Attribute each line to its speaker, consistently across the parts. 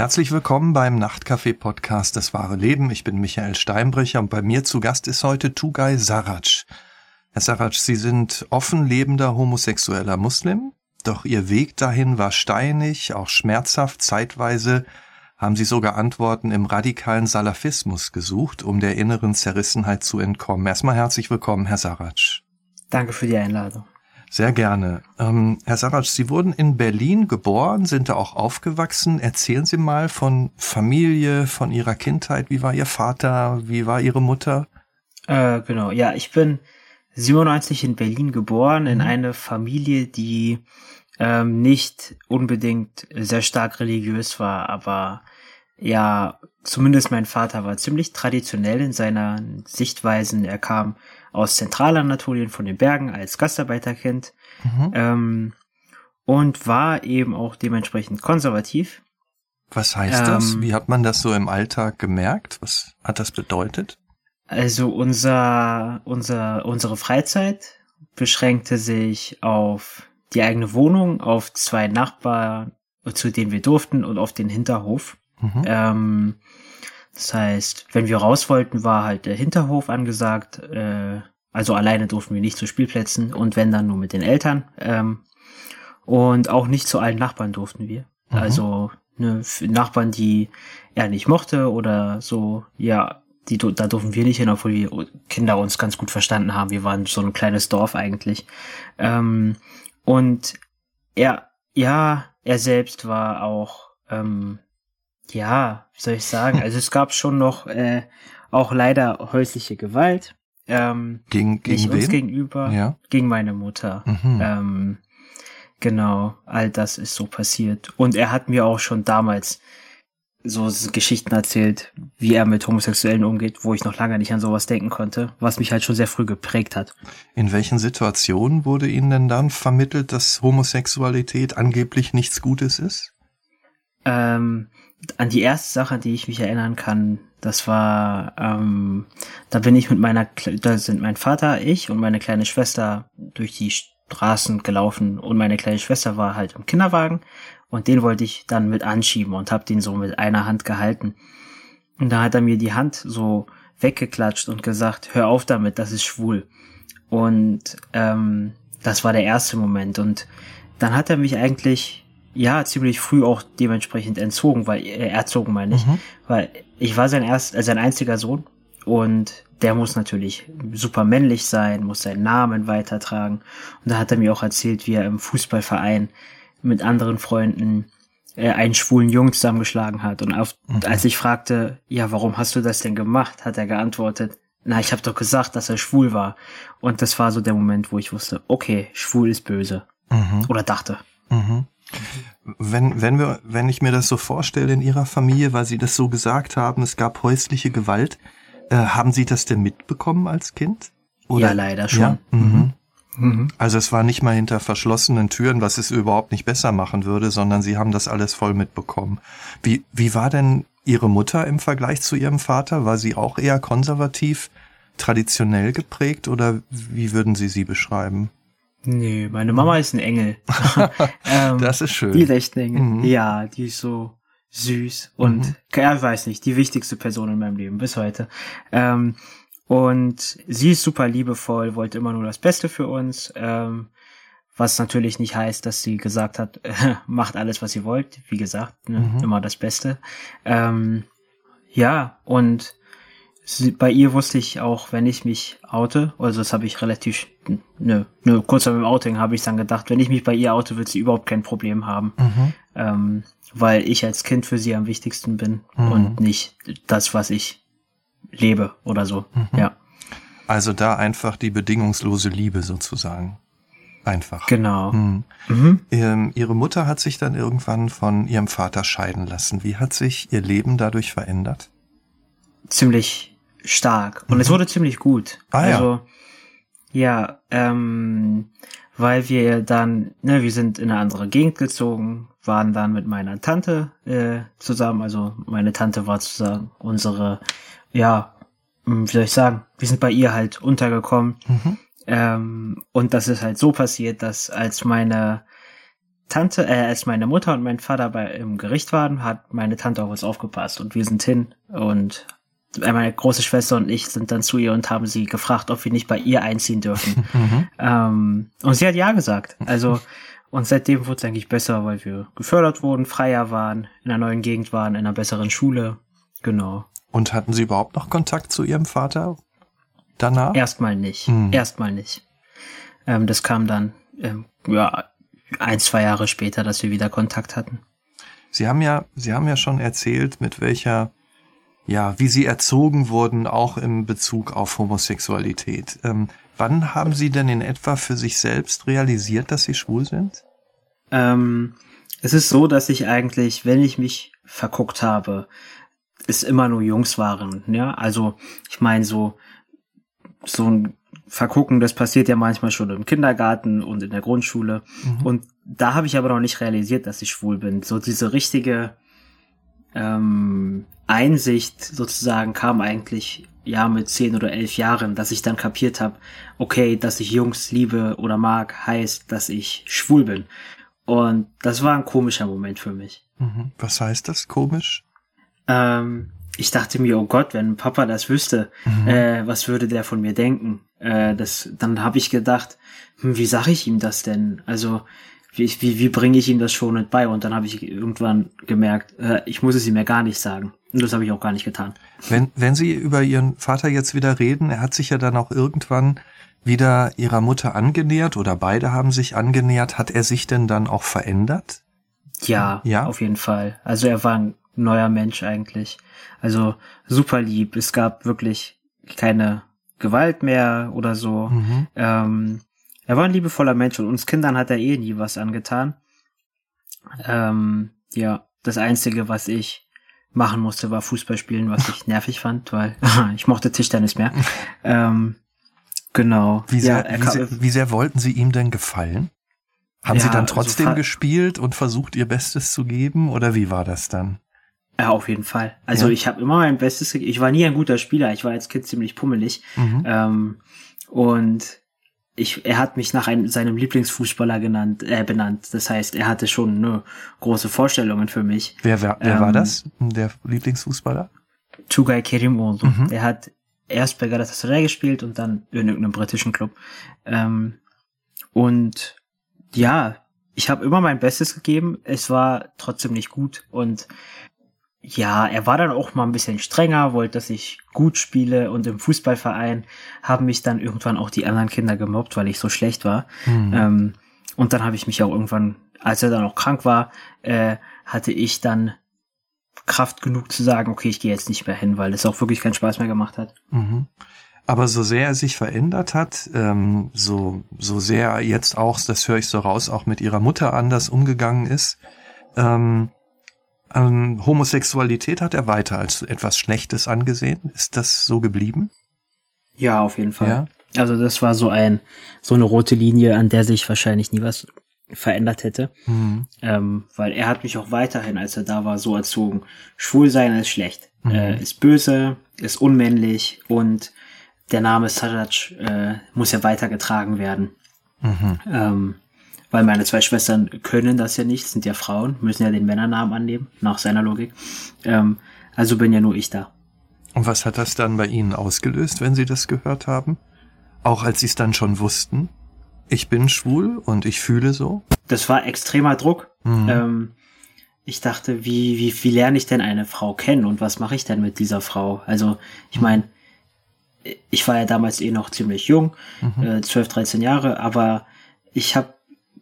Speaker 1: Herzlich willkommen beim Nachtcafé-Podcast Das wahre Leben. Ich bin Michael Steinbrecher und bei mir zu Gast ist heute Tugay Sarac. Herr Sarac, Sie sind offen lebender homosexueller Muslim, doch Ihr Weg dahin war steinig, auch schmerzhaft, zeitweise haben Sie sogar Antworten im radikalen Salafismus gesucht, um der inneren Zerrissenheit zu entkommen. Erstmal herzlich willkommen, Herr Sarac.
Speaker 2: Danke für die Einladung.
Speaker 1: Sehr gerne. Ähm, Herr Sarac, Sie wurden in Berlin geboren, sind da auch aufgewachsen. Erzählen Sie mal von Familie, von Ihrer Kindheit. Wie war Ihr Vater? Wie war Ihre Mutter?
Speaker 2: Äh, genau, ja, ich bin 97 in Berlin geboren, in mhm. eine Familie, die ähm, nicht unbedingt sehr stark religiös war, aber ja, zumindest mein Vater war ziemlich traditionell in seiner Sichtweisen. Er kam aus Zentralanatolien von den Bergen als Gastarbeiterkind mhm. ähm, und war eben auch dementsprechend konservativ.
Speaker 1: Was heißt ähm, das? Wie hat man das so im Alltag gemerkt? Was hat das bedeutet?
Speaker 2: Also unser, unser, unsere Freizeit beschränkte sich auf die eigene Wohnung, auf zwei Nachbarn, zu denen wir durften und auf den Hinterhof. Mhm. Ähm, das heißt, wenn wir raus wollten, war halt der Hinterhof angesagt. Äh, also alleine durften wir nicht zu Spielplätzen und wenn dann nur mit den Eltern. Ähm, und auch nicht zu allen Nachbarn durften wir. Mhm. Also ne, Nachbarn, die er nicht mochte oder so, ja, die, da durften wir nicht hin, obwohl wir Kinder uns ganz gut verstanden haben. Wir waren so ein kleines Dorf eigentlich. Ähm, und er, ja, er selbst war auch ähm, ja, wie soll ich sagen? Also es gab schon noch äh, auch leider häusliche Gewalt. Ähm,
Speaker 1: gegen gegen
Speaker 2: nicht
Speaker 1: wen?
Speaker 2: uns gegenüber,
Speaker 1: ja.
Speaker 2: gegen meine Mutter. Mhm. Ähm, genau, all das ist so passiert. Und er hat mir auch schon damals so Geschichten erzählt, wie er mit Homosexuellen umgeht, wo ich noch lange nicht an sowas denken konnte, was mich halt schon sehr früh geprägt hat.
Speaker 1: In welchen Situationen wurde Ihnen denn dann vermittelt, dass Homosexualität angeblich nichts Gutes ist?
Speaker 2: Ähm, an die erste Sache, die ich mich erinnern kann, das war, ähm, da bin ich mit meiner, da sind mein Vater, ich und meine kleine Schwester durch die Straßen gelaufen und meine kleine Schwester war halt im Kinderwagen und den wollte ich dann mit anschieben und hab den so mit einer Hand gehalten. Und da hat er mir die Hand so weggeklatscht und gesagt, hör auf damit, das ist schwul. Und ähm, das war der erste Moment. Und dann hat er mich eigentlich ja ziemlich früh auch dementsprechend entzogen, weil äh, erzogen meine ich, mhm. weil ich war sein erst äh, sein einziger Sohn und der muss natürlich super männlich sein, muss seinen Namen weitertragen und da hat er mir auch erzählt, wie er im Fußballverein mit anderen Freunden äh, einen schwulen Jungen zusammengeschlagen hat und auf, mhm. als ich fragte, ja, warum hast du das denn gemacht, hat er geantwortet, na, ich habe doch gesagt, dass er schwul war und das war so der Moment, wo ich wusste, okay, schwul ist böse mhm. oder dachte.
Speaker 1: Mhm. Wenn, wenn wir, wenn ich mir das so vorstelle in Ihrer Familie, weil Sie das so gesagt haben, es gab häusliche Gewalt, äh, haben Sie das denn mitbekommen als Kind?
Speaker 2: Oder? Ja, leider schon. Ja?
Speaker 1: Mhm. mhm. Mhm. Also es war nicht mal hinter verschlossenen Türen, was es überhaupt nicht besser machen würde, sondern Sie haben das alles voll mitbekommen. Wie, wie war denn Ihre Mutter im Vergleich zu Ihrem Vater? War sie auch eher konservativ, traditionell geprägt oder wie würden Sie sie beschreiben?
Speaker 2: Nee, meine Mama ist ein Engel.
Speaker 1: ähm, das ist schön.
Speaker 2: Die ist echt ein Engel. Mhm. Ja, die ist so süß und mhm. ja, weiß nicht, die wichtigste Person in meinem Leben bis heute. Ähm, und sie ist super liebevoll, wollte immer nur das Beste für uns. Ähm, was natürlich nicht heißt, dass sie gesagt hat, äh, macht alles, was ihr wollt. Wie gesagt, ne, mhm. immer das Beste. Ähm, ja, und bei ihr wusste ich auch, wenn ich mich oute, also das habe ich relativ, ne, ne, kurz vor dem Outing habe ich dann gedacht, wenn ich mich bei ihr oute, wird sie überhaupt kein Problem haben. Mhm. Ähm, weil ich als Kind für sie am wichtigsten bin mhm. und nicht das, was ich lebe oder so. Mhm. Ja.
Speaker 1: Also da einfach die bedingungslose Liebe sozusagen. Einfach.
Speaker 2: Genau.
Speaker 1: Mhm. Mhm. Ähm, ihre Mutter hat sich dann irgendwann von ihrem Vater scheiden lassen. Wie hat sich ihr Leben dadurch verändert?
Speaker 2: Ziemlich stark. Und mhm. es wurde ziemlich gut.
Speaker 1: Ah, also,
Speaker 2: ja, ja ähm, weil wir dann, ne, wir sind in eine andere Gegend gezogen, waren dann mit meiner Tante äh, zusammen. Also meine Tante war sozusagen unsere, ja, hm, wie soll ich sagen, wir sind bei ihr halt untergekommen. Mhm. Ähm, und das ist halt so passiert, dass als meine Tante, äh, als meine Mutter und mein Vater bei im Gericht waren, hat meine Tante auf uns aufgepasst und wir sind hin und meine große Schwester und ich sind dann zu ihr und haben sie gefragt, ob wir nicht bei ihr einziehen dürfen. Mhm. Ähm, und sie hat ja gesagt. Also und seitdem wurde es eigentlich besser, weil wir gefördert wurden, freier waren, in einer neuen Gegend waren, in einer besseren Schule. Genau.
Speaker 1: Und hatten Sie überhaupt noch Kontakt zu Ihrem Vater danach?
Speaker 2: Erstmal nicht. Mhm. Erstmal nicht. Ähm, das kam dann ähm, ja ein, zwei Jahre später, dass wir wieder Kontakt hatten.
Speaker 1: Sie haben ja, Sie haben ja schon erzählt, mit welcher, ja, wie Sie erzogen wurden, auch im Bezug auf Homosexualität. Ähm, wann haben Sie denn in etwa für sich selbst realisiert, dass Sie schwul sind?
Speaker 2: Ähm, es ist so, dass ich eigentlich, wenn ich mich verguckt habe, es immer nur Jungs waren. Ja, also ich meine so so ein vergucken, das passiert ja manchmal schon im Kindergarten und in der Grundschule. Mhm. Und da habe ich aber noch nicht realisiert, dass ich schwul bin. So diese richtige ähm, Einsicht sozusagen kam eigentlich ja mit zehn oder elf Jahren, dass ich dann kapiert habe, okay, dass ich Jungs liebe oder mag, heißt, dass ich schwul bin. Und das war ein komischer Moment für mich.
Speaker 1: Mhm. Was heißt das komisch?
Speaker 2: Ähm, ich dachte mir, oh Gott, wenn Papa das wüsste, mhm. äh, was würde der von mir denken? Äh, das, dann habe ich gedacht, hm, wie sage ich ihm das denn? Also wie, wie, wie bringe ich ihm das schon mit bei? Und dann habe ich irgendwann gemerkt, äh, ich muss es ihm ja gar nicht sagen. Und das habe ich auch gar nicht getan.
Speaker 1: Wenn, wenn Sie über Ihren Vater jetzt wieder reden, er hat sich ja dann auch irgendwann wieder Ihrer Mutter angenähert oder beide haben sich angenähert. Hat er sich denn dann auch verändert?
Speaker 2: Ja, ja, auf jeden Fall. Also er war ein neuer Mensch eigentlich. Also super lieb. Es gab wirklich keine Gewalt mehr oder so. Mhm. Ähm, er war ein liebevoller Mensch und uns Kindern hat er eh nie was angetan. Ähm, ja, das Einzige, was ich machen musste, war Fußball spielen, was ich nervig fand, weil ich mochte Tischtennis mehr. ähm, genau.
Speaker 1: Wie sehr, ja, wie, sehr, wie sehr wollten Sie ihm denn gefallen? Haben ja, Sie dann trotzdem so gespielt und versucht, Ihr Bestes zu geben oder wie war das dann?
Speaker 2: Ja, auf jeden Fall. Also ja. ich habe immer mein Bestes gegeben. Ich war nie ein guter Spieler. Ich war als Kind ziemlich pummelig. Mhm. Ähm, und ich, er hat mich nach einem, seinem Lieblingsfußballer genannt, äh, benannt. Das heißt, er hatte schon ne, große Vorstellungen für mich.
Speaker 1: Wer, wer, wer ähm, war das? Der Lieblingsfußballer?
Speaker 2: Tugay Kerimoğlu. Mhm. Er hat erst bei Galatasaray gespielt und dann in irgendeinem britischen Club. Ähm, und ja, ich habe immer mein Bestes gegeben. Es war trotzdem nicht gut und ja, er war dann auch mal ein bisschen strenger, wollte, dass ich gut spiele und im Fußballverein haben mich dann irgendwann auch die anderen Kinder gemobbt, weil ich so schlecht war. Mhm. Ähm, und dann habe ich mich auch irgendwann, als er dann auch krank war, äh, hatte ich dann Kraft genug zu sagen, okay, ich gehe jetzt nicht mehr hin, weil es auch wirklich keinen Spaß mehr gemacht hat.
Speaker 1: Mhm. Aber so sehr er sich verändert hat, ähm, so, so sehr er jetzt auch, das höre ich so raus, auch mit ihrer Mutter anders umgegangen ist, ähm, ähm, Homosexualität hat er weiter als etwas Schlechtes angesehen. Ist das so geblieben?
Speaker 2: Ja, auf jeden Fall. Ja? Also das war so ein so eine rote Linie, an der sich wahrscheinlich nie was verändert hätte, mhm. ähm, weil er hat mich auch weiterhin, als er da war, so erzogen: Schwul sein ist schlecht, mhm. äh, ist böse, ist unmännlich und der Name Saraj äh, muss ja weitergetragen werden. Mhm. Ähm, weil meine zwei Schwestern können das ja nicht, sind ja Frauen, müssen ja den Männernamen annehmen, nach seiner Logik. Ähm, also bin ja nur ich da.
Speaker 1: Und was hat das dann bei Ihnen ausgelöst, wenn Sie das gehört haben? Auch als Sie es dann schon wussten? Ich bin schwul und ich fühle so?
Speaker 2: Das war extremer Druck. Mhm. Ähm, ich dachte, wie, wie, wie lerne ich denn eine Frau kennen und was mache ich denn mit dieser Frau? Also, ich mhm. meine, ich war ja damals eh noch ziemlich jung, mhm. äh, 12, 13 Jahre, aber ich habe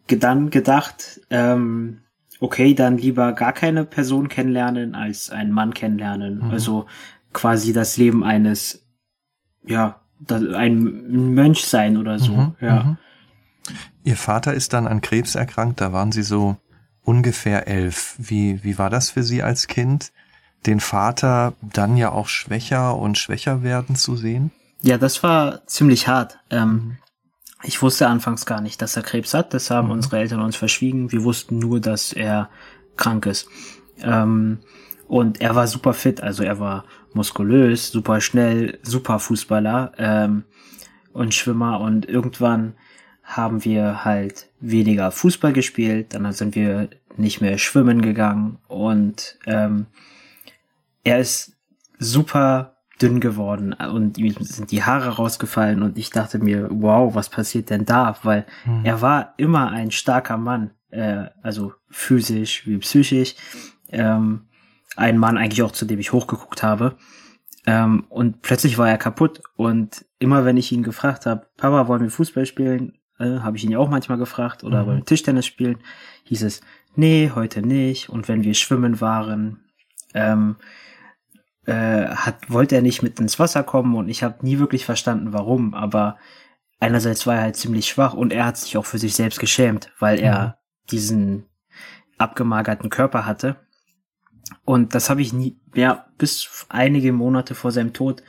Speaker 2: dann gedacht, ähm, okay, dann lieber gar keine Person kennenlernen als einen Mann kennenlernen. Mhm. Also quasi das Leben eines, ja, ein Mönch sein oder so, mhm. ja. Mhm.
Speaker 1: Ihr Vater ist dann an Krebs erkrankt, da waren Sie so ungefähr elf. Wie, wie war das für Sie als Kind, den Vater dann ja auch schwächer und schwächer werden zu sehen?
Speaker 2: Ja, das war ziemlich hart. Ähm, mhm. Ich wusste anfangs gar nicht, dass er Krebs hat. Das haben mhm. unsere Eltern uns verschwiegen. Wir wussten nur, dass er krank ist. Ähm, und er war super fit, also er war muskulös, super schnell, super Fußballer ähm, und Schwimmer. Und irgendwann haben wir halt weniger Fußball gespielt, dann sind wir nicht mehr schwimmen gegangen und ähm, er ist super dünn geworden und ihm sind die Haare rausgefallen und ich dachte mir, wow, was passiert denn da? Weil mhm. er war immer ein starker Mann, äh, also physisch wie psychisch. Ähm, ein Mann eigentlich auch, zu dem ich hochgeguckt habe. Ähm, und plötzlich war er kaputt und immer wenn ich ihn gefragt habe, Papa, wollen wir Fußball spielen? Äh, habe ich ihn ja auch manchmal gefragt oder mhm. wollen wir Tischtennis spielen? Hieß es, nee, heute nicht. Und wenn wir schwimmen waren, ähm, äh, hat, wollte er nicht mit ins Wasser kommen und ich habe nie wirklich verstanden, warum, aber einerseits war er halt ziemlich schwach und er hat sich auch für sich selbst geschämt, weil er mhm. diesen abgemagerten Körper hatte. Und das habe ich nie, ja, bis einige Monate vor seinem Tod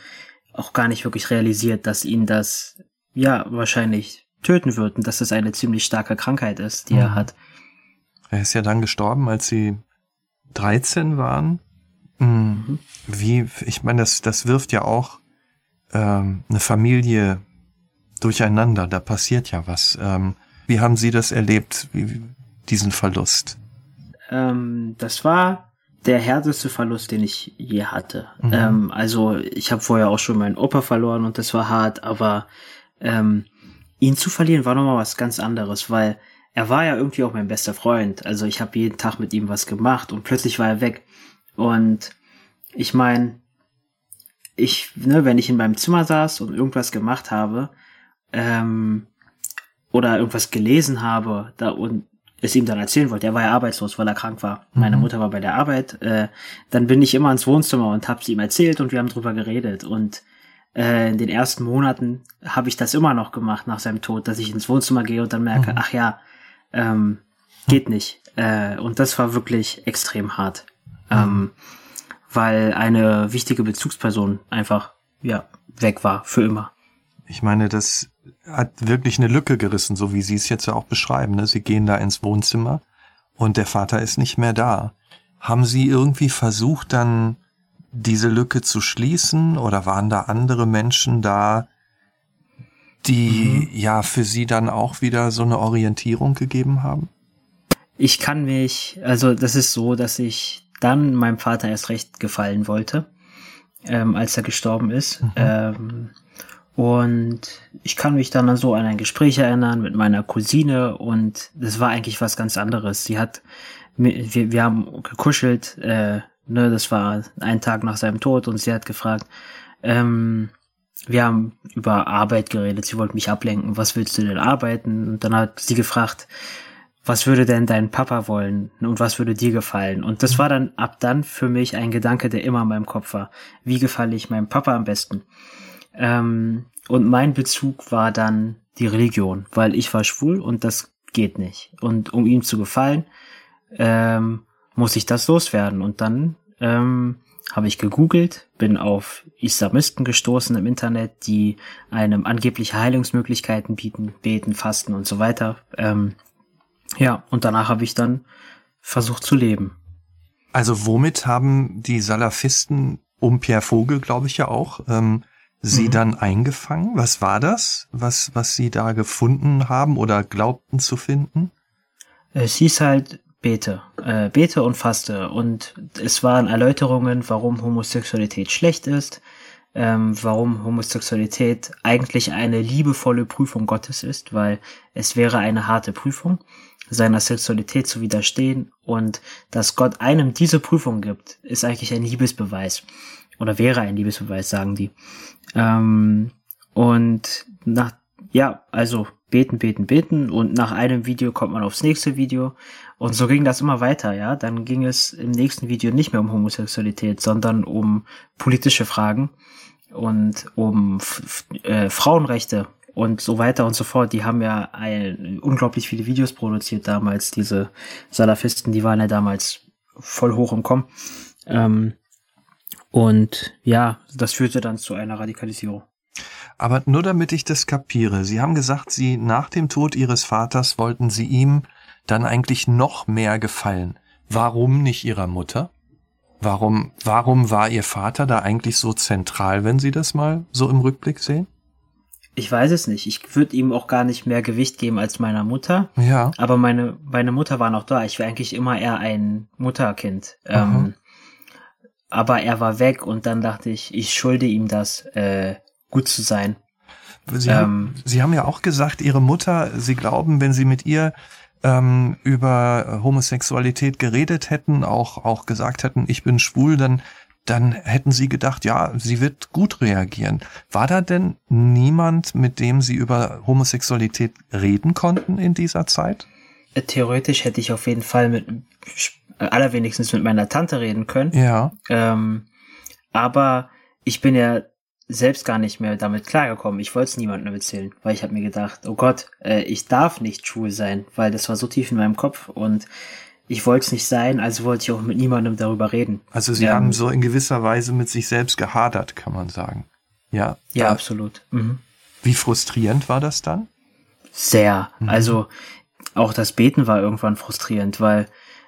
Speaker 2: auch gar nicht wirklich realisiert, dass ihn das, ja, wahrscheinlich töten wird und dass das eine ziemlich starke Krankheit ist, die mhm. er hat.
Speaker 1: Er ist ja dann gestorben, als sie 13 waren. Mhm. Wie, ich meine, das, das wirft ja auch ähm, eine Familie durcheinander. Da passiert ja was. Ähm, wie haben Sie das erlebt, wie, diesen Verlust?
Speaker 2: Ähm, das war der härteste Verlust, den ich je hatte. Mhm. Ähm, also ich habe vorher auch schon meinen Opa verloren und das war hart, aber ähm, ihn zu verlieren war nochmal was ganz anderes, weil er war ja irgendwie auch mein bester Freund. Also ich habe jeden Tag mit ihm was gemacht und plötzlich war er weg. Und ich meine, ich, ne, wenn ich in meinem Zimmer saß und irgendwas gemacht habe, ähm, oder irgendwas gelesen habe, da und es ihm dann erzählen wollte, er war ja arbeitslos, weil er krank war. Mhm. Meine Mutter war bei der Arbeit, äh, dann bin ich immer ins Wohnzimmer und hab's ihm erzählt und wir haben drüber geredet. Und äh, in den ersten Monaten habe ich das immer noch gemacht nach seinem Tod, dass ich ins Wohnzimmer gehe und dann merke, mhm. ach ja, ähm, geht nicht. Äh, und das war wirklich extrem hart. Mhm. Ähm, weil eine wichtige Bezugsperson einfach, ja, weg war, für immer.
Speaker 1: Ich meine, das hat wirklich eine Lücke gerissen, so wie Sie es jetzt ja auch beschreiben. Ne? Sie gehen da ins Wohnzimmer und der Vater ist nicht mehr da. Haben Sie irgendwie versucht, dann diese Lücke zu schließen oder waren da andere Menschen da, die mhm. ja für Sie dann auch wieder so eine Orientierung gegeben haben?
Speaker 2: Ich kann mich, also das ist so, dass ich dann meinem Vater erst recht gefallen wollte, ähm, als er gestorben ist. Mhm. Ähm, und ich kann mich dann so an ein Gespräch erinnern mit meiner Cousine und das war eigentlich was ganz anderes. Sie hat, wir, wir haben gekuschelt, äh, ne, das war ein Tag nach seinem Tod und sie hat gefragt, ähm, wir haben über Arbeit geredet, sie wollte mich ablenken, was willst du denn arbeiten? Und dann hat sie gefragt, was würde denn dein Papa wollen und was würde dir gefallen? Und das war dann ab dann für mich ein Gedanke, der immer in meinem Kopf war. Wie gefalle ich meinem Papa am besten? Ähm, und mein Bezug war dann die Religion, weil ich war schwul und das geht nicht. Und um ihm zu gefallen, ähm, muss ich das loswerden. Und dann ähm, habe ich gegoogelt, bin auf Islamisten gestoßen im Internet, die einem angebliche Heilungsmöglichkeiten bieten, beten, fasten und so weiter. Ähm, ja, und danach habe ich dann versucht zu leben.
Speaker 1: Also womit haben die Salafisten um Pierre Vogel, glaube ich ja auch, ähm, sie mhm. dann eingefangen? Was war das, was, was sie da gefunden haben oder glaubten zu finden?
Speaker 2: Es hieß halt bete, äh, bete und faste. Und es waren Erläuterungen, warum Homosexualität schlecht ist, ähm, warum Homosexualität eigentlich eine liebevolle Prüfung Gottes ist, weil es wäre eine harte Prüfung, seiner Sexualität zu widerstehen. Und dass Gott einem diese Prüfung gibt, ist eigentlich ein Liebesbeweis. Oder wäre ein Liebesbeweis, sagen die. Ähm, und nach, ja, also beten, beten, beten. Und nach einem Video kommt man aufs nächste Video und so ging das immer weiter, ja. Dann ging es im nächsten Video nicht mehr um Homosexualität, sondern um politische Fragen und um äh, Frauenrechte und so weiter und so fort. Die haben ja ein, unglaublich viele Videos produziert damals, diese Salafisten, die waren ja damals voll hoch im Kommen. Ähm, und ja, das führte dann zu einer Radikalisierung.
Speaker 1: Aber nur damit ich das kapiere, Sie haben gesagt, Sie nach dem Tod Ihres Vaters wollten Sie ihm dann eigentlich noch mehr gefallen. Warum nicht Ihrer Mutter? Warum, warum war Ihr Vater da eigentlich so zentral, wenn Sie das mal so im Rückblick sehen?
Speaker 2: Ich weiß es nicht. Ich würde ihm auch gar nicht mehr Gewicht geben als meiner Mutter.
Speaker 1: Ja.
Speaker 2: Aber meine, meine Mutter war noch da. Ich war eigentlich immer eher ein Mutterkind. Ähm, aber er war weg und dann dachte ich, ich schulde ihm das, äh, gut zu sein.
Speaker 1: Sie, haben, Sie haben ja auch gesagt, Ihre Mutter, Sie glauben, wenn Sie mit ihr ähm, über Homosexualität geredet hätten, auch, auch gesagt hätten, ich bin schwul, dann, dann hätten Sie gedacht, ja, sie wird gut reagieren. War da denn niemand, mit dem Sie über Homosexualität reden konnten in dieser Zeit?
Speaker 2: Äh, Theoretisch hätte ich auf jeden Fall mit, allerwenigstens mit meiner Tante reden können.
Speaker 1: Ja.
Speaker 2: Ähm, aber ich bin ja selbst gar nicht mehr damit klargekommen. Ich wollte es niemandem erzählen, weil ich habe mir gedacht, oh Gott, äh, ich darf nicht schwul sein, weil das war so tief in meinem Kopf und ich wollte es nicht sein, also wollte ich auch mit niemandem darüber reden.
Speaker 1: Also Sie
Speaker 2: Ähm,
Speaker 1: haben so in gewisser Weise mit sich selbst gehadert, kann man sagen. Ja.
Speaker 2: Ja,
Speaker 1: Da-
Speaker 2: absolut. Mhm.
Speaker 1: Wie frustrierend war das dann?
Speaker 2: Sehr.
Speaker 1: Mhm.
Speaker 2: Also auch das Beten war irgendwann frustrierend, weil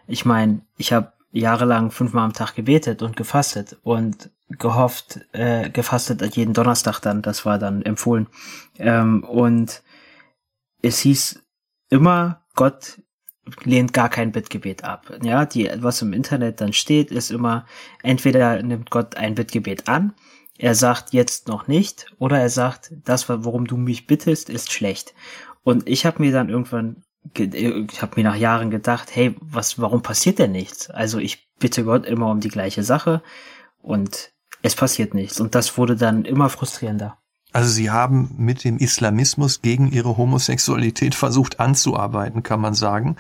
Speaker 2: ich meine, ich habe jahrelang fünfmal am Tag gebetet und gefastet und gehofft, äh, gefastet jeden Donnerstag dann, das war dann empfohlen. Ähm, und es hieß immer, Gott lehnt gar kein Bittgebet ab. Ja, die, was im Internet dann steht, ist immer, entweder nimmt Gott ein Bittgebet an, er sagt jetzt noch nicht, oder er sagt, das, worum du mich bittest, ist schlecht. Und ich habe mir dann irgendwann, ge- ich habe mir nach Jahren gedacht, hey, was, warum passiert denn nichts? Also ich bitte Gott immer um die gleiche Sache und es passiert nichts. Und das wurde dann immer frustrierender.
Speaker 1: Also Sie haben mit dem Islamismus gegen Ihre Homosexualität versucht anzuarbeiten, kann man sagen,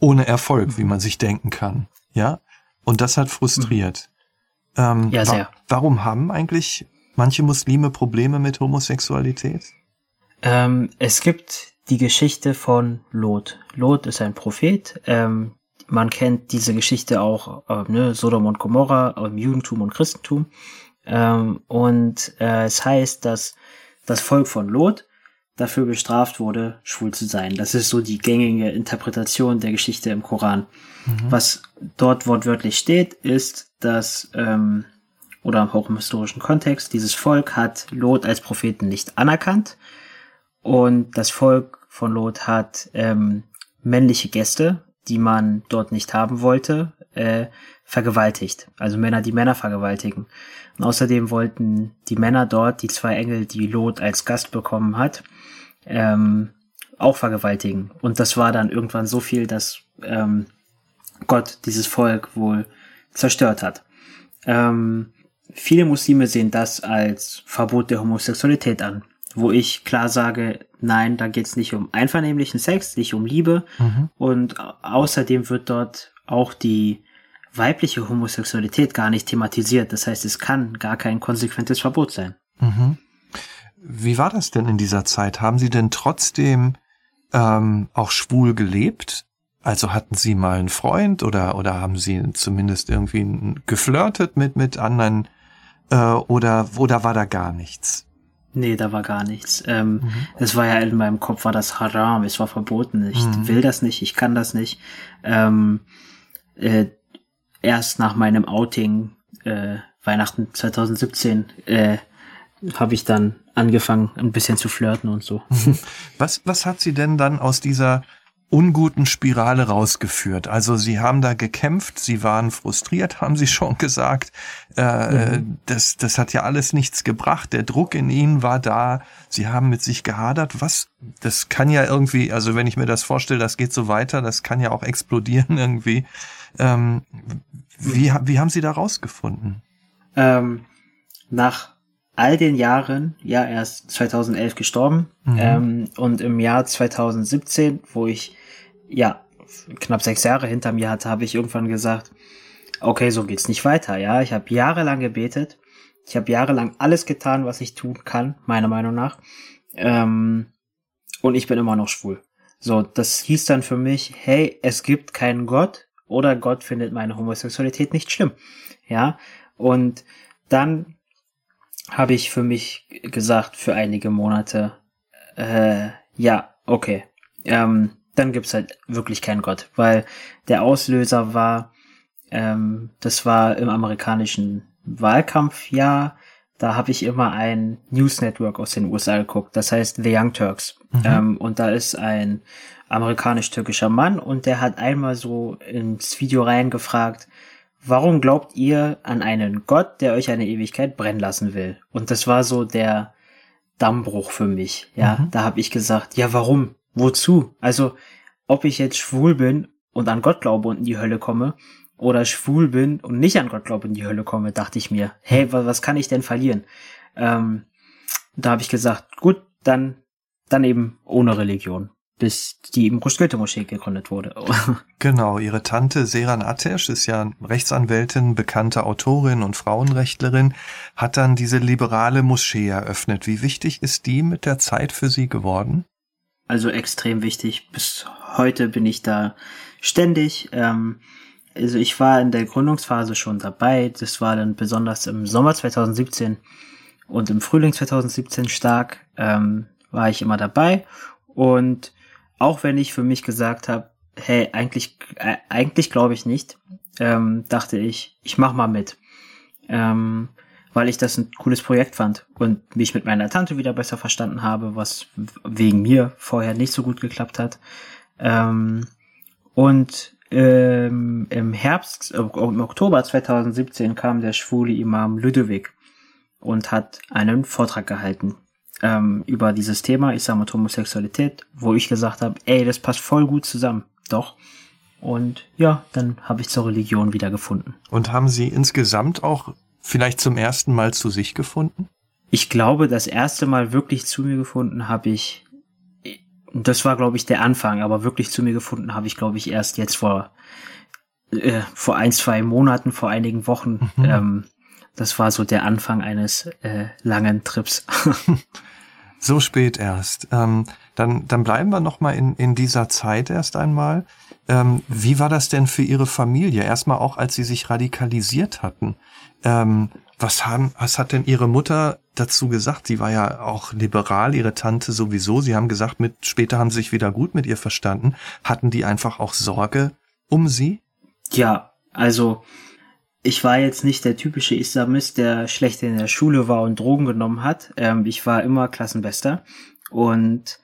Speaker 1: ohne Erfolg, wie man sich denken kann. Ja? Und das hat frustriert. Ähm,
Speaker 2: Ja,
Speaker 1: wa-
Speaker 2: sehr.
Speaker 1: Warum haben eigentlich manche Muslime Probleme mit Homosexualität?
Speaker 2: Ähm, es gibt die Geschichte von Lot. Lot ist ein Prophet. Ähm, man kennt diese Geschichte auch, äh, ne, Sodom und Gomorra im Judentum und Christentum. Ähm, und äh, es heißt, dass das Volk von Lot dafür bestraft wurde, schwul zu sein. Das ist so die gängige Interpretation der Geschichte im Koran. Was dort wortwörtlich steht, ist, dass, ähm, oder auch im historischen Kontext, dieses Volk hat Lot als Propheten nicht anerkannt und das Volk von Lot hat ähm, männliche Gäste, die man dort nicht haben wollte, äh, vergewaltigt. Also Männer, die Männer vergewaltigen. Und außerdem wollten die Männer dort, die zwei Engel, die Lot als Gast bekommen hat, ähm, auch vergewaltigen. Und das war dann irgendwann so viel, dass ähm, Gott dieses Volk wohl zerstört hat. Ähm, viele Muslime sehen das als Verbot der Homosexualität an, wo ich klar sage, nein, da geht's nicht um einvernehmlichen Sex, nicht um Liebe und au- außerdem wird dort auch die weibliche Homosexualität gar nicht thematisiert. Das heißt, es kann gar kein konsequentes Verbot sein.
Speaker 1: Mhm. Wie war das denn in dieser Zeit? Haben Sie denn trotzdem ähm, auch schwul gelebt? Also hatten Sie mal einen Freund oder oder haben Sie zumindest irgendwie geflirtet mit mit anderen äh, oder oder war da gar nichts?
Speaker 2: Nee, da war gar nichts. Ähm, Es war ja in meinem Kopf war das Haram, es war verboten. Ich will das nicht, ich kann das nicht. Ähm, äh, erst nach meinem Outing äh, Weihnachten 2017 äh, habe ich dann angefangen, ein bisschen zu flirten und so.
Speaker 1: Was was hat Sie denn dann aus dieser unguten Spirale rausgeführt? Also Sie haben da gekämpft, Sie waren frustriert, haben Sie schon gesagt. Äh, das, das hat ja alles nichts gebracht. Der Druck in Ihnen war da. Sie haben mit sich gehadert. Was? Das kann ja irgendwie, also wenn ich mir das vorstelle, das geht so weiter, das kann ja auch explodieren irgendwie. Ähm, wie, wie haben Sie da rausgefunden?
Speaker 2: Ähm, nach all den Jahren, ja, er ist 2011 gestorben, ähm, und im Jahr 2017, wo ich, ja, knapp sechs Jahre hinter mir hatte, habe ich irgendwann gesagt, okay, so geht's nicht weiter, ja. Ich habe jahrelang gebetet, ich habe jahrelang alles getan, was ich tun kann, meiner Meinung nach, ähm, und ich bin immer noch schwul. So, das hieß dann für mich, hey, es gibt keinen Gott oder Gott findet meine Homosexualität nicht schlimm, ja. Und dann habe ich für mich gesagt, für einige Monate, äh, ja, okay, ähm, dann gibt's halt wirklich keinen Gott, weil der Auslöser war, ähm, das war im amerikanischen Wahlkampfjahr, da habe ich immer ein News Network aus den USA geguckt, das heißt The Young Turks. Mhm. Ähm, und da ist ein amerikanisch-türkischer Mann und der hat einmal so ins Video reingefragt, warum glaubt ihr an einen Gott, der euch eine Ewigkeit brennen lassen will? Und das war so der Dammbruch für mich. Ja, mhm. da habe ich gesagt, ja, warum? Wozu? Also, ob ich jetzt schwul bin und an Gott glaube und in die Hölle komme, oder schwul bin und nicht an Gott glaube und in die Hölle komme, dachte ich mir, hey, was, kann ich denn verlieren? Ähm, da habe ich gesagt, gut, dann, dann eben ohne Religion bis die im Goethe-Moschee gegründet wurde.
Speaker 1: genau, ihre Tante Seran Atesh ist ja Rechtsanwältin, bekannte Autorin und Frauenrechtlerin, hat dann diese liberale Moschee eröffnet. Wie wichtig ist die mit der Zeit für Sie geworden?
Speaker 2: Also extrem wichtig. Bis heute bin ich da ständig. Ähm, also ich war in der Gründungsphase schon dabei. Das war dann besonders im Sommer 2017 und im Frühling 2017 stark. Ähm, war ich immer dabei und auch wenn ich für mich gesagt habe, hey, eigentlich, äh, eigentlich glaube ich nicht, ähm, dachte ich, ich mach mal mit. Ähm, weil ich das ein cooles Projekt fand und mich mit meiner Tante wieder besser verstanden habe, was wegen mir vorher nicht so gut geklappt hat. Ähm, und ähm, im Herbst, äh, im Oktober 2017 kam der schwule Imam Ludovic und hat einen Vortrag gehalten ähm, über dieses Thema Islam und Homosexualität, wo ich gesagt habe, ey, das passt voll gut zusammen. Doch. Und ja, dann habe ich zur Religion wieder gefunden.
Speaker 1: Und haben Sie insgesamt auch vielleicht zum ersten Mal zu sich gefunden?
Speaker 2: Ich glaube, das erste Mal wirklich zu mir gefunden habe ich, das war, glaube ich, der Anfang, aber wirklich zu mir gefunden habe ich, glaube ich, erst jetzt vor, äh, vor ein, zwei Monaten, vor einigen Wochen. Mhm. Ähm, das war so der Anfang eines äh, langen Trips.
Speaker 1: So spät erst. Ähm, dann, dann bleiben wir noch mal in, in dieser Zeit erst einmal. Ähm, wie war das denn für Ihre Familie? Erstmal auch, als Sie sich radikalisiert hatten. Ähm, was haben, was hat denn Ihre Mutter dazu gesagt? Sie war ja auch liberal, Ihre Tante sowieso. Sie haben gesagt, mit, später haben Sie sich wieder gut mit ihr verstanden. Hatten die einfach auch Sorge um Sie?
Speaker 2: Ja, also, ich war jetzt nicht der typische Islamist, der schlecht in der Schule war und Drogen genommen hat. Ähm, ich war immer Klassenbester. Und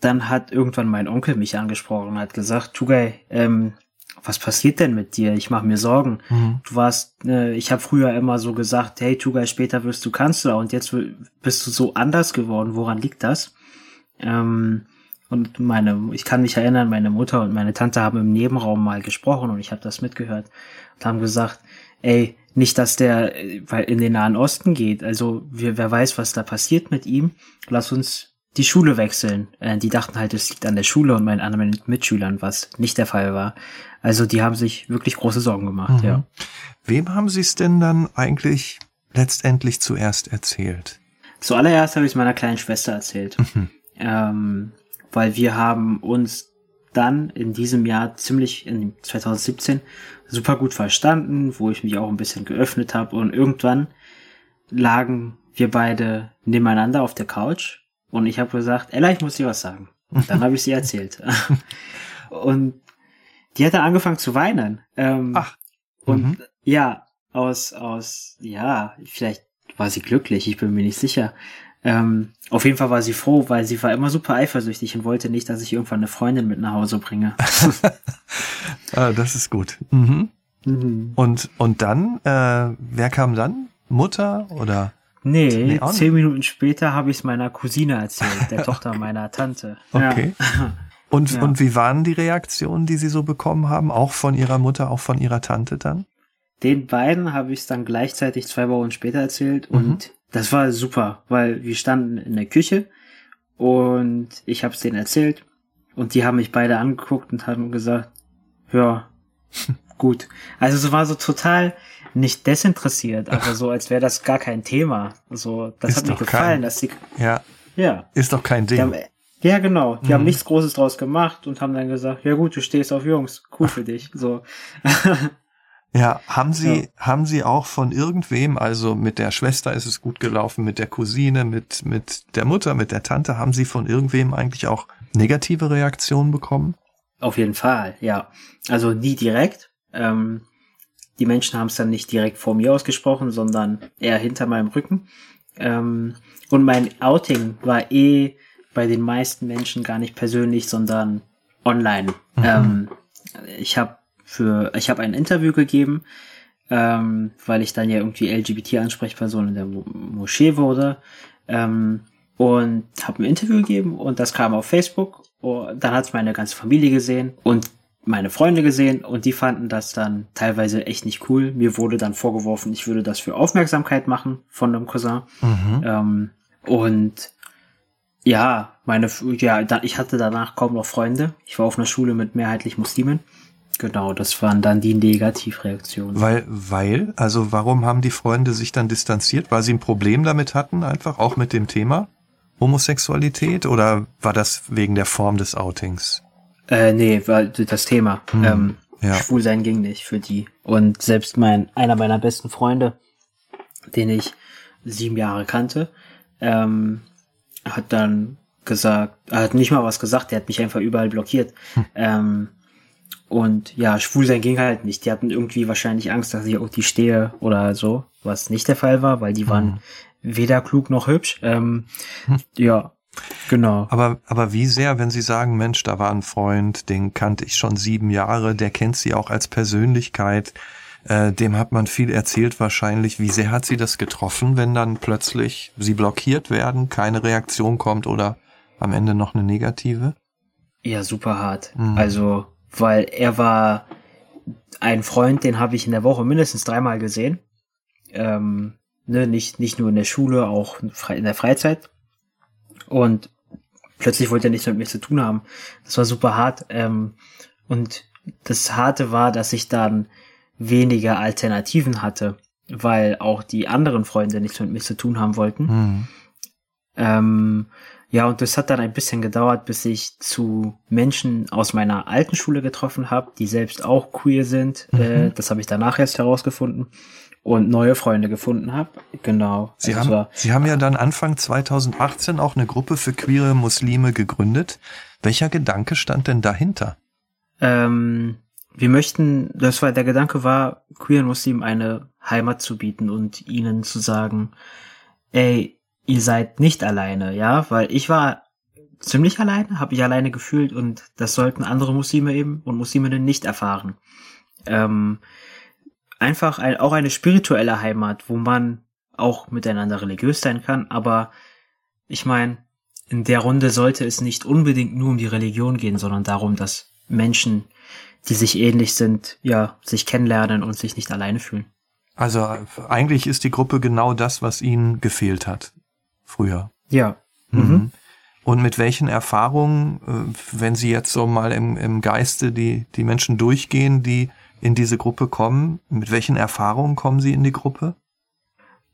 Speaker 2: dann hat irgendwann mein Onkel mich angesprochen und hat gesagt, Tugay, ähm, was passiert denn mit dir? Ich mache mir Sorgen. Mhm. Du warst, äh, ich habe früher immer so gesagt, hey Tugay, später wirst du Kanzler und jetzt bist du so anders geworden. Woran liegt das? Ähm, und meine, ich kann mich erinnern, meine Mutter und meine Tante haben im Nebenraum mal gesprochen und ich habe das mitgehört und haben gesagt, ey, nicht, dass der in den Nahen Osten geht. Also wir, wer weiß, was da passiert mit ihm. Lass uns die Schule wechseln. Äh, die dachten halt, es liegt an der Schule und meinen anderen Mitschülern, was nicht der Fall war. Also die haben sich wirklich große Sorgen gemacht, mhm. ja.
Speaker 1: Wem haben Sie es denn dann eigentlich letztendlich zuerst erzählt?
Speaker 2: Zuallererst habe ich es meiner kleinen Schwester erzählt. Mhm. Ähm, weil wir haben uns dann in diesem Jahr ziemlich in 2017 super gut verstanden, wo ich mich auch ein bisschen geöffnet habe und irgendwann lagen wir beide nebeneinander auf der Couch und ich habe gesagt, Ella, ich muss dir was sagen. dann habe ich sie erzählt. und die hat dann angefangen zu weinen. Ähm, Ach. Und mhm. ja, aus, aus, ja, vielleicht war sie glücklich, ich bin mir nicht sicher. Ähm, auf jeden Fall war sie froh, weil sie war immer super eifersüchtig und wollte nicht, dass ich irgendwann eine Freundin mit nach Hause bringe.
Speaker 1: ah, das ist gut. Mhm. Mhm. Und, und dann, äh, wer kam dann? Mutter oder?
Speaker 2: Nee, nee zehn Minuten später habe ich es meiner Cousine erzählt, der Tochter meiner Tante.
Speaker 1: Okay. Ja. Und, ja. und wie waren die Reaktionen, die Sie so bekommen haben? Auch von Ihrer Mutter, auch von Ihrer Tante dann?
Speaker 2: Den beiden habe ich es dann gleichzeitig zwei Wochen später erzählt mhm. und das war super, weil wir standen in der Küche und ich habe es denen erzählt und die haben mich beide angeguckt und haben gesagt, ja, gut. Also es war so total nicht desinteressiert, aber so, als wäre das gar kein Thema. So, das ist hat mir gefallen, kein, dass sie.
Speaker 1: Ja. Ja. Ist doch kein Ding.
Speaker 2: Haben, ja, genau. Die mhm. haben nichts Großes draus gemacht und haben dann gesagt, ja gut, du stehst auf Jungs, cool für dich. So.
Speaker 1: Ja, haben Sie, ja. haben Sie auch von irgendwem, also mit der Schwester ist es gut gelaufen, mit der Cousine, mit, mit der Mutter, mit der Tante, haben Sie von irgendwem eigentlich auch negative Reaktionen bekommen?
Speaker 2: Auf jeden Fall, ja. Also nie direkt. Ähm, die Menschen haben es dann nicht direkt vor mir ausgesprochen, sondern eher hinter meinem Rücken. Ähm, und mein Outing war eh bei den meisten Menschen gar nicht persönlich, sondern online. Mhm. Ähm, ich habe für, ich habe ein Interview gegeben, ähm, weil ich dann ja irgendwie LGBT-Ansprechperson in der Moschee wurde. Ähm, und habe ein Interview gegeben und das kam auf Facebook. Und dann hat meine ganze Familie gesehen und meine Freunde gesehen und die fanden das dann teilweise echt nicht cool. Mir wurde dann vorgeworfen, ich würde das für Aufmerksamkeit machen von einem Cousin. Mhm. Ähm, und ja, meine, ja, ich hatte danach kaum noch Freunde. Ich war auf einer Schule mit mehrheitlich Muslimen. Genau, das waren dann die Negativreaktionen.
Speaker 1: Weil, weil, also warum haben die Freunde sich dann distanziert? Weil sie ein Problem damit hatten, einfach auch mit dem Thema Homosexualität oder war das wegen der Form des Outings?
Speaker 2: Äh, nee, war das Thema. Hm, ähm, ja. Schwul sein ging nicht für die. Und selbst mein, einer meiner besten Freunde, den ich sieben Jahre kannte, ähm, hat dann gesagt, er hat nicht mal was gesagt, der hat mich einfach überall blockiert. Hm. Ähm, und ja, schwul sein ging halt nicht. Die hatten irgendwie wahrscheinlich Angst, dass ich irgendwie stehe oder so, was nicht der Fall war, weil die waren hm. weder klug noch hübsch. Ähm, hm. Ja, Genau.
Speaker 1: Aber, aber wie sehr, wenn Sie sagen, Mensch, da war ein Freund, den kannte ich schon sieben Jahre, der kennt Sie auch als Persönlichkeit, äh, dem hat man viel erzählt wahrscheinlich. Wie sehr hat Sie das getroffen, wenn dann plötzlich Sie blockiert werden, keine Reaktion kommt oder am Ende noch eine negative?
Speaker 2: Ja, super hart. Mhm. Also, weil er war ein Freund, den habe ich in der Woche mindestens dreimal gesehen. Ähm, ne, nicht, nicht nur in der Schule, auch in der Freizeit. Und plötzlich wollte er nichts mit mir zu tun haben. Das war super hart. Ähm, und das Harte war, dass ich dann weniger Alternativen hatte, weil auch die anderen Freunde nichts mit mir zu tun haben wollten. Mhm. Ähm, ja, und das hat dann ein bisschen gedauert, bis ich zu Menschen aus meiner alten Schule getroffen habe, die selbst auch queer sind. Mhm. Äh, das habe ich danach erst herausgefunden und neue Freunde gefunden habe. Genau.
Speaker 1: Sie, also haben, Sie haben ja dann Anfang 2018 auch eine Gruppe für queere Muslime gegründet. Welcher Gedanke stand denn dahinter?
Speaker 2: Ähm, wir möchten, das war der Gedanke war, queeren Muslimen eine Heimat zu bieten und ihnen zu sagen, ey, ihr seid nicht alleine, ja, weil ich war ziemlich alleine, habe ich alleine gefühlt und das sollten andere Muslime eben und Musliminnen nicht erfahren. Ähm, einfach ein, auch eine spirituelle Heimat, wo man auch miteinander religiös sein kann, aber ich meine, in der Runde sollte es nicht unbedingt nur um die Religion gehen, sondern darum, dass Menschen, die sich ähnlich sind, ja, sich kennenlernen und sich nicht alleine fühlen.
Speaker 1: Also eigentlich ist die Gruppe genau das, was ihnen gefehlt hat früher.
Speaker 2: Ja.
Speaker 1: Mhm. mhm. Und mit welchen Erfahrungen, äh, wenn Sie jetzt so mal im, im Geiste die, die Menschen durchgehen, die in diese Gruppe kommen? Mit welchen Erfahrungen kommen Sie in die Gruppe?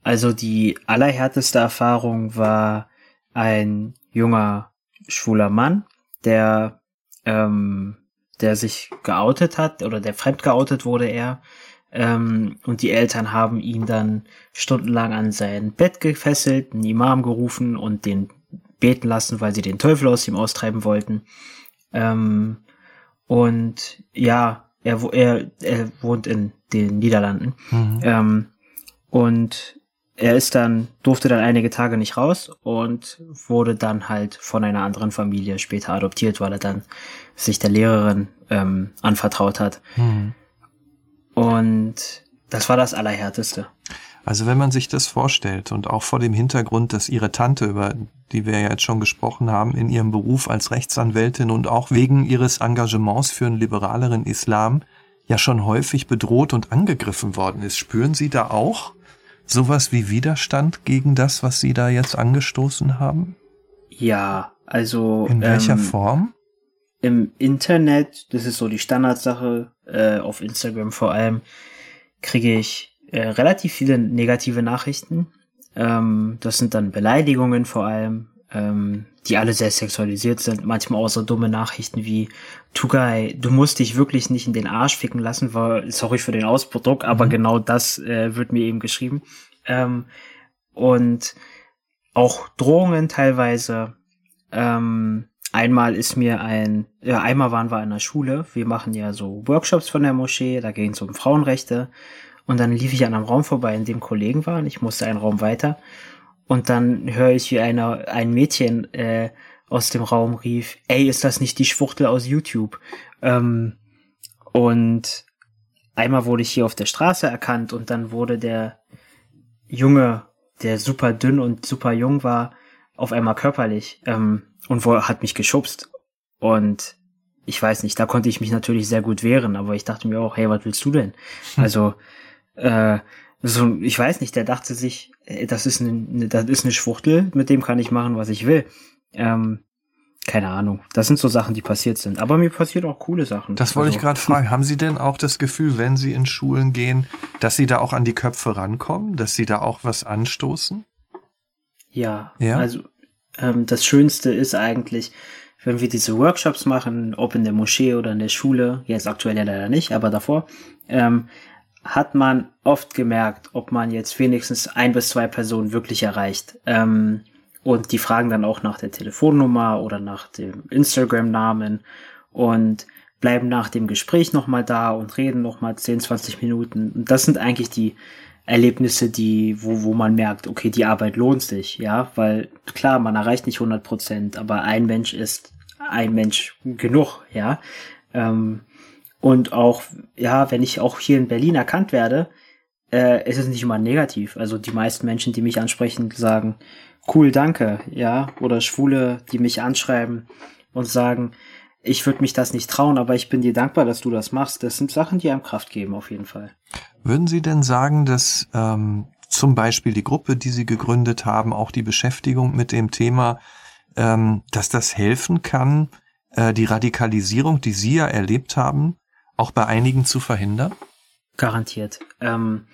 Speaker 2: Also die allerhärteste Erfahrung war ein junger schwuler Mann, der ähm, der sich geoutet hat oder der fremd geoutet wurde er ähm, und die Eltern haben ihn dann stundenlang an sein Bett gefesselt, einen Imam gerufen und den beten lassen, weil sie den Teufel aus ihm austreiben wollten. Ähm, und ja, er, er, er wohnt in den Niederlanden. Mhm. Ähm, und er ist dann, durfte dann einige Tage nicht raus und wurde dann halt von einer anderen Familie später adoptiert, weil er dann sich der Lehrerin ähm, anvertraut hat. Mhm. Und das war das Allerhärteste.
Speaker 1: Also wenn man sich das vorstellt und auch vor dem Hintergrund, dass ihre Tante, über die wir ja jetzt schon gesprochen haben, in ihrem Beruf als Rechtsanwältin und auch wegen ihres Engagements für einen liberaleren Islam ja schon häufig bedroht und angegriffen worden ist, spüren Sie da auch sowas wie Widerstand gegen das, was Sie da jetzt angestoßen haben?
Speaker 2: Ja, also.
Speaker 1: In welcher ähm, Form?
Speaker 2: Im Internet, das ist so die Standardsache, äh, auf Instagram vor allem, kriege ich äh, relativ viele negative Nachrichten. Ähm, das sind dann Beleidigungen vor allem, ähm, die alle sehr sexualisiert sind. Manchmal auch so dumme Nachrichten wie, Tugai, du musst dich wirklich nicht in den Arsch ficken lassen, weil, sorry für den Ausdruck, aber mhm. genau das äh, wird mir eben geschrieben. Ähm, und auch Drohungen teilweise. Ähm, einmal ist mir ein, ja, einmal waren wir in der Schule. Wir machen ja so Workshops von der Moschee, da ging es um Frauenrechte. Und dann lief ich an einem Raum vorbei, in dem Kollegen waren. Ich musste einen Raum weiter. Und dann höre ich, wie einer, ein Mädchen äh, aus dem Raum rief, ey, ist das nicht die Schwuchtel aus YouTube? Ähm, und einmal wurde ich hier auf der Straße erkannt und dann wurde der Junge, der super dünn und super jung war, auf einmal körperlich ähm, und wo, hat mich geschubst. Und ich weiß nicht, da konnte ich mich natürlich sehr gut wehren, aber ich dachte mir auch, hey, was willst du denn? Hm. Also, äh, so, ich weiß nicht, der dachte sich, das ist eine, das ist eine Schwuchtel, mit dem kann ich machen, was ich will. Ähm, keine Ahnung. Das sind so Sachen, die passiert sind. Aber mir passiert auch coole Sachen.
Speaker 1: Das wollte also. ich gerade fragen. Haben Sie denn auch das Gefühl, wenn Sie in Schulen gehen, dass Sie da auch an die Köpfe rankommen, dass Sie da auch was anstoßen?
Speaker 2: Ja. Ja. Also ähm, das Schönste ist eigentlich, wenn wir diese Workshops machen, ob in der Moschee oder in der Schule, jetzt aktuell ja leider nicht, aber davor, ähm, hat man oft gemerkt, ob man jetzt wenigstens ein bis zwei Personen wirklich erreicht. Ähm, und die fragen dann auch nach der Telefonnummer oder nach dem Instagram-Namen und bleiben nach dem Gespräch nochmal da und reden nochmal 10, 20 Minuten. Und das sind eigentlich die Erlebnisse, die, wo, wo man merkt, okay, die Arbeit lohnt sich, ja, weil klar, man erreicht nicht 100 Prozent, aber ein Mensch ist ein Mensch genug, ja. Ähm, und auch, ja, wenn ich auch hier in Berlin erkannt werde, äh, ist es nicht immer negativ. Also die meisten Menschen, die mich ansprechen, sagen, cool, danke, ja, oder Schwule, die mich anschreiben und sagen, ich würde mich das nicht trauen, aber ich bin dir dankbar, dass du das machst. Das sind Sachen, die einem Kraft geben, auf jeden Fall.
Speaker 1: Würden Sie denn sagen, dass ähm, zum Beispiel die Gruppe, die Sie gegründet haben, auch die Beschäftigung mit dem Thema, ähm, dass das helfen kann, äh, die Radikalisierung, die Sie ja erlebt haben, auch bei einigen zu verhindern?
Speaker 2: Garantiert. Ähm,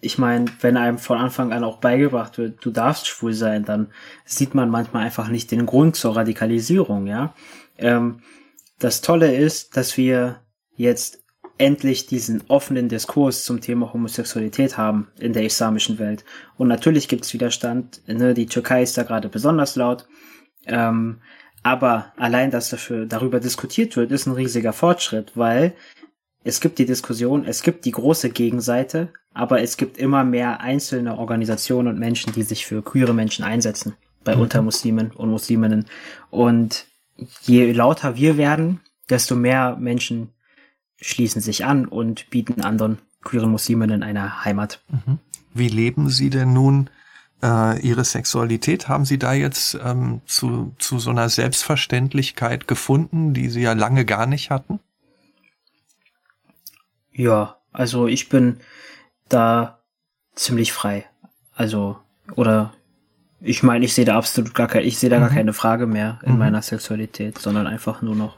Speaker 2: ich meine, wenn einem von Anfang an auch beigebracht wird, du darfst schwul sein, dann sieht man manchmal einfach nicht den Grund zur Radikalisierung, ja. Ähm, das Tolle ist, dass wir jetzt endlich diesen offenen Diskurs zum Thema Homosexualität haben in der islamischen Welt. Und natürlich gibt es Widerstand, ne? die Türkei ist da gerade besonders laut. Ähm, aber allein, dass dafür darüber diskutiert wird, ist ein riesiger Fortschritt, weil es gibt die Diskussion, es gibt die große Gegenseite, aber es gibt immer mehr einzelne Organisationen und Menschen, die sich für queere Menschen einsetzen, bei mhm. Untermuslimen und Musliminnen. Und je lauter wir werden, desto mehr Menschen schließen sich an und bieten anderen queeren Musliminnen eine Heimat. Mhm.
Speaker 1: Wie leben Sie denn nun äh, Ihre Sexualität? Haben Sie da jetzt ähm, zu, zu so einer Selbstverständlichkeit gefunden, die Sie ja lange gar nicht hatten?
Speaker 2: Ja, also ich bin da ziemlich frei. Also, oder ich meine, ich sehe da absolut gar keine, ich sehe da mhm. gar keine Frage mehr in mhm. meiner Sexualität, sondern einfach nur noch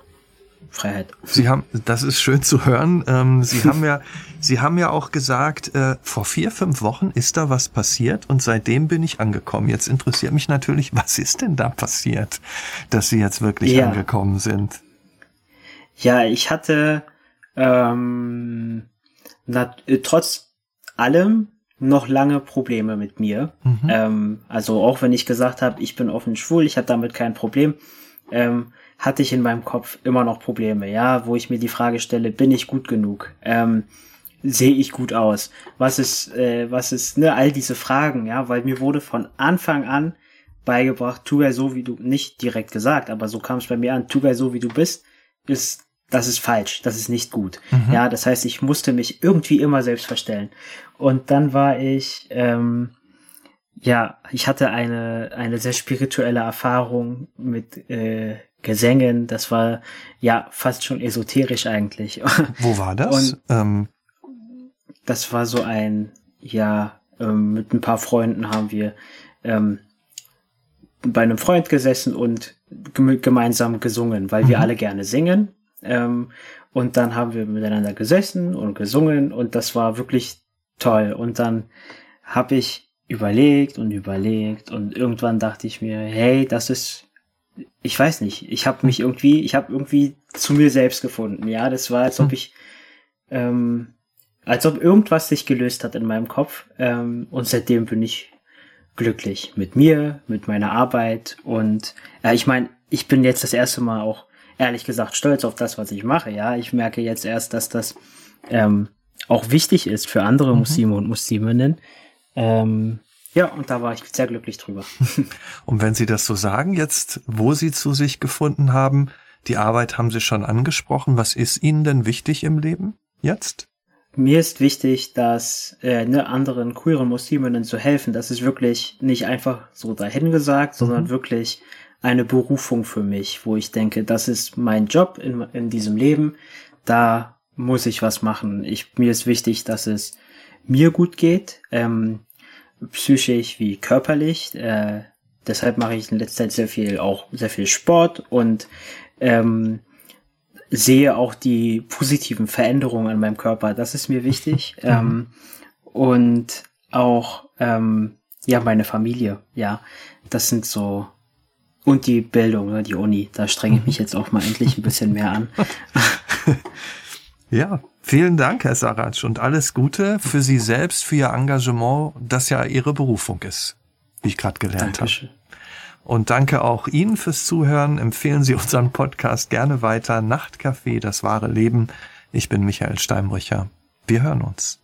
Speaker 2: Freiheit.
Speaker 1: Sie haben, das ist schön zu hören. Ähm, Sie haben ja, Sie haben ja auch gesagt, äh, vor vier, fünf Wochen ist da was passiert und seitdem bin ich angekommen. Jetzt interessiert mich natürlich, was ist denn da passiert, dass Sie jetzt wirklich ja. angekommen sind?
Speaker 2: Ja, ich hatte ähm, na, äh, trotz allem noch lange Probleme mit mir. Mhm. Ähm, also auch wenn ich gesagt habe, ich bin offen schwul, ich habe damit kein Problem, ähm, hatte ich in meinem Kopf immer noch Probleme, ja, wo ich mir die Frage stelle, bin ich gut genug? Ähm, sehe ich gut aus? Was ist, äh, was ist, ne, all diese Fragen, ja, weil mir wurde von Anfang an beigebracht, tu ja so wie du, nicht direkt gesagt, aber so kam es bei mir an, tu ja so wie du bist, ist das ist falsch, das ist nicht gut. Mhm. Ja, das heißt, ich musste mich irgendwie immer selbst verstellen. Und dann war ich, ähm, ja, ich hatte eine, eine sehr spirituelle Erfahrung mit äh, Gesängen. Das war ja fast schon esoterisch eigentlich.
Speaker 1: Wo war das? Ähm.
Speaker 2: Das war so ein, ja, ähm, mit ein paar Freunden haben wir ähm, bei einem Freund gesessen und gemeinsam gesungen, weil mhm. wir alle gerne singen ähm, und dann haben wir miteinander gesessen und gesungen und das war wirklich toll. Und dann habe ich überlegt und überlegt und irgendwann dachte ich mir, hey, das ist, ich weiß nicht, ich habe mich irgendwie, ich habe irgendwie zu mir selbst gefunden. Ja, das war, als ob hm. ich, ähm, als ob irgendwas sich gelöst hat in meinem Kopf. Ähm, und seitdem bin ich glücklich mit mir, mit meiner Arbeit und äh, ich meine, ich bin jetzt das erste Mal auch ehrlich gesagt stolz auf das, was ich mache. Ja, ich merke jetzt erst, dass das ähm, auch wichtig ist für andere mhm. Muslime und Musliminnen. Ähm, ja, und da war ich sehr glücklich drüber.
Speaker 1: und wenn Sie das so sagen, jetzt, wo Sie zu sich gefunden haben, die Arbeit haben Sie schon angesprochen. Was ist Ihnen denn wichtig im Leben jetzt?
Speaker 2: Mir ist wichtig, dass äh, ne, anderen queeren Musliminnen zu helfen. Das ist wirklich nicht einfach so dahingesagt, sondern mhm. wirklich eine Berufung für mich, wo ich denke, das ist mein Job in, in diesem Leben. Da muss ich was machen. Ich, mir ist wichtig, dass es mir gut geht, ähm, psychisch wie körperlich. Äh, deshalb mache ich in letzter Zeit sehr viel, auch sehr viel Sport und ähm, sehe auch die positiven Veränderungen an meinem Körper. Das ist mir wichtig. Mhm. ähm, und auch, ähm, ja, meine Familie. Ja, das sind so, und die Bildung, ne, die Uni. Da strenge ich mich jetzt auch mal endlich ein bisschen mehr an.
Speaker 1: ja, vielen Dank, Herr Saratsch, und alles Gute für Sie selbst, für Ihr Engagement, das ja Ihre Berufung ist, wie ich gerade gelernt habe. Und danke auch Ihnen fürs Zuhören. Empfehlen Sie unseren Podcast gerne weiter. Nachtcafé, das wahre Leben. Ich bin Michael Steinbrücher. Wir hören uns.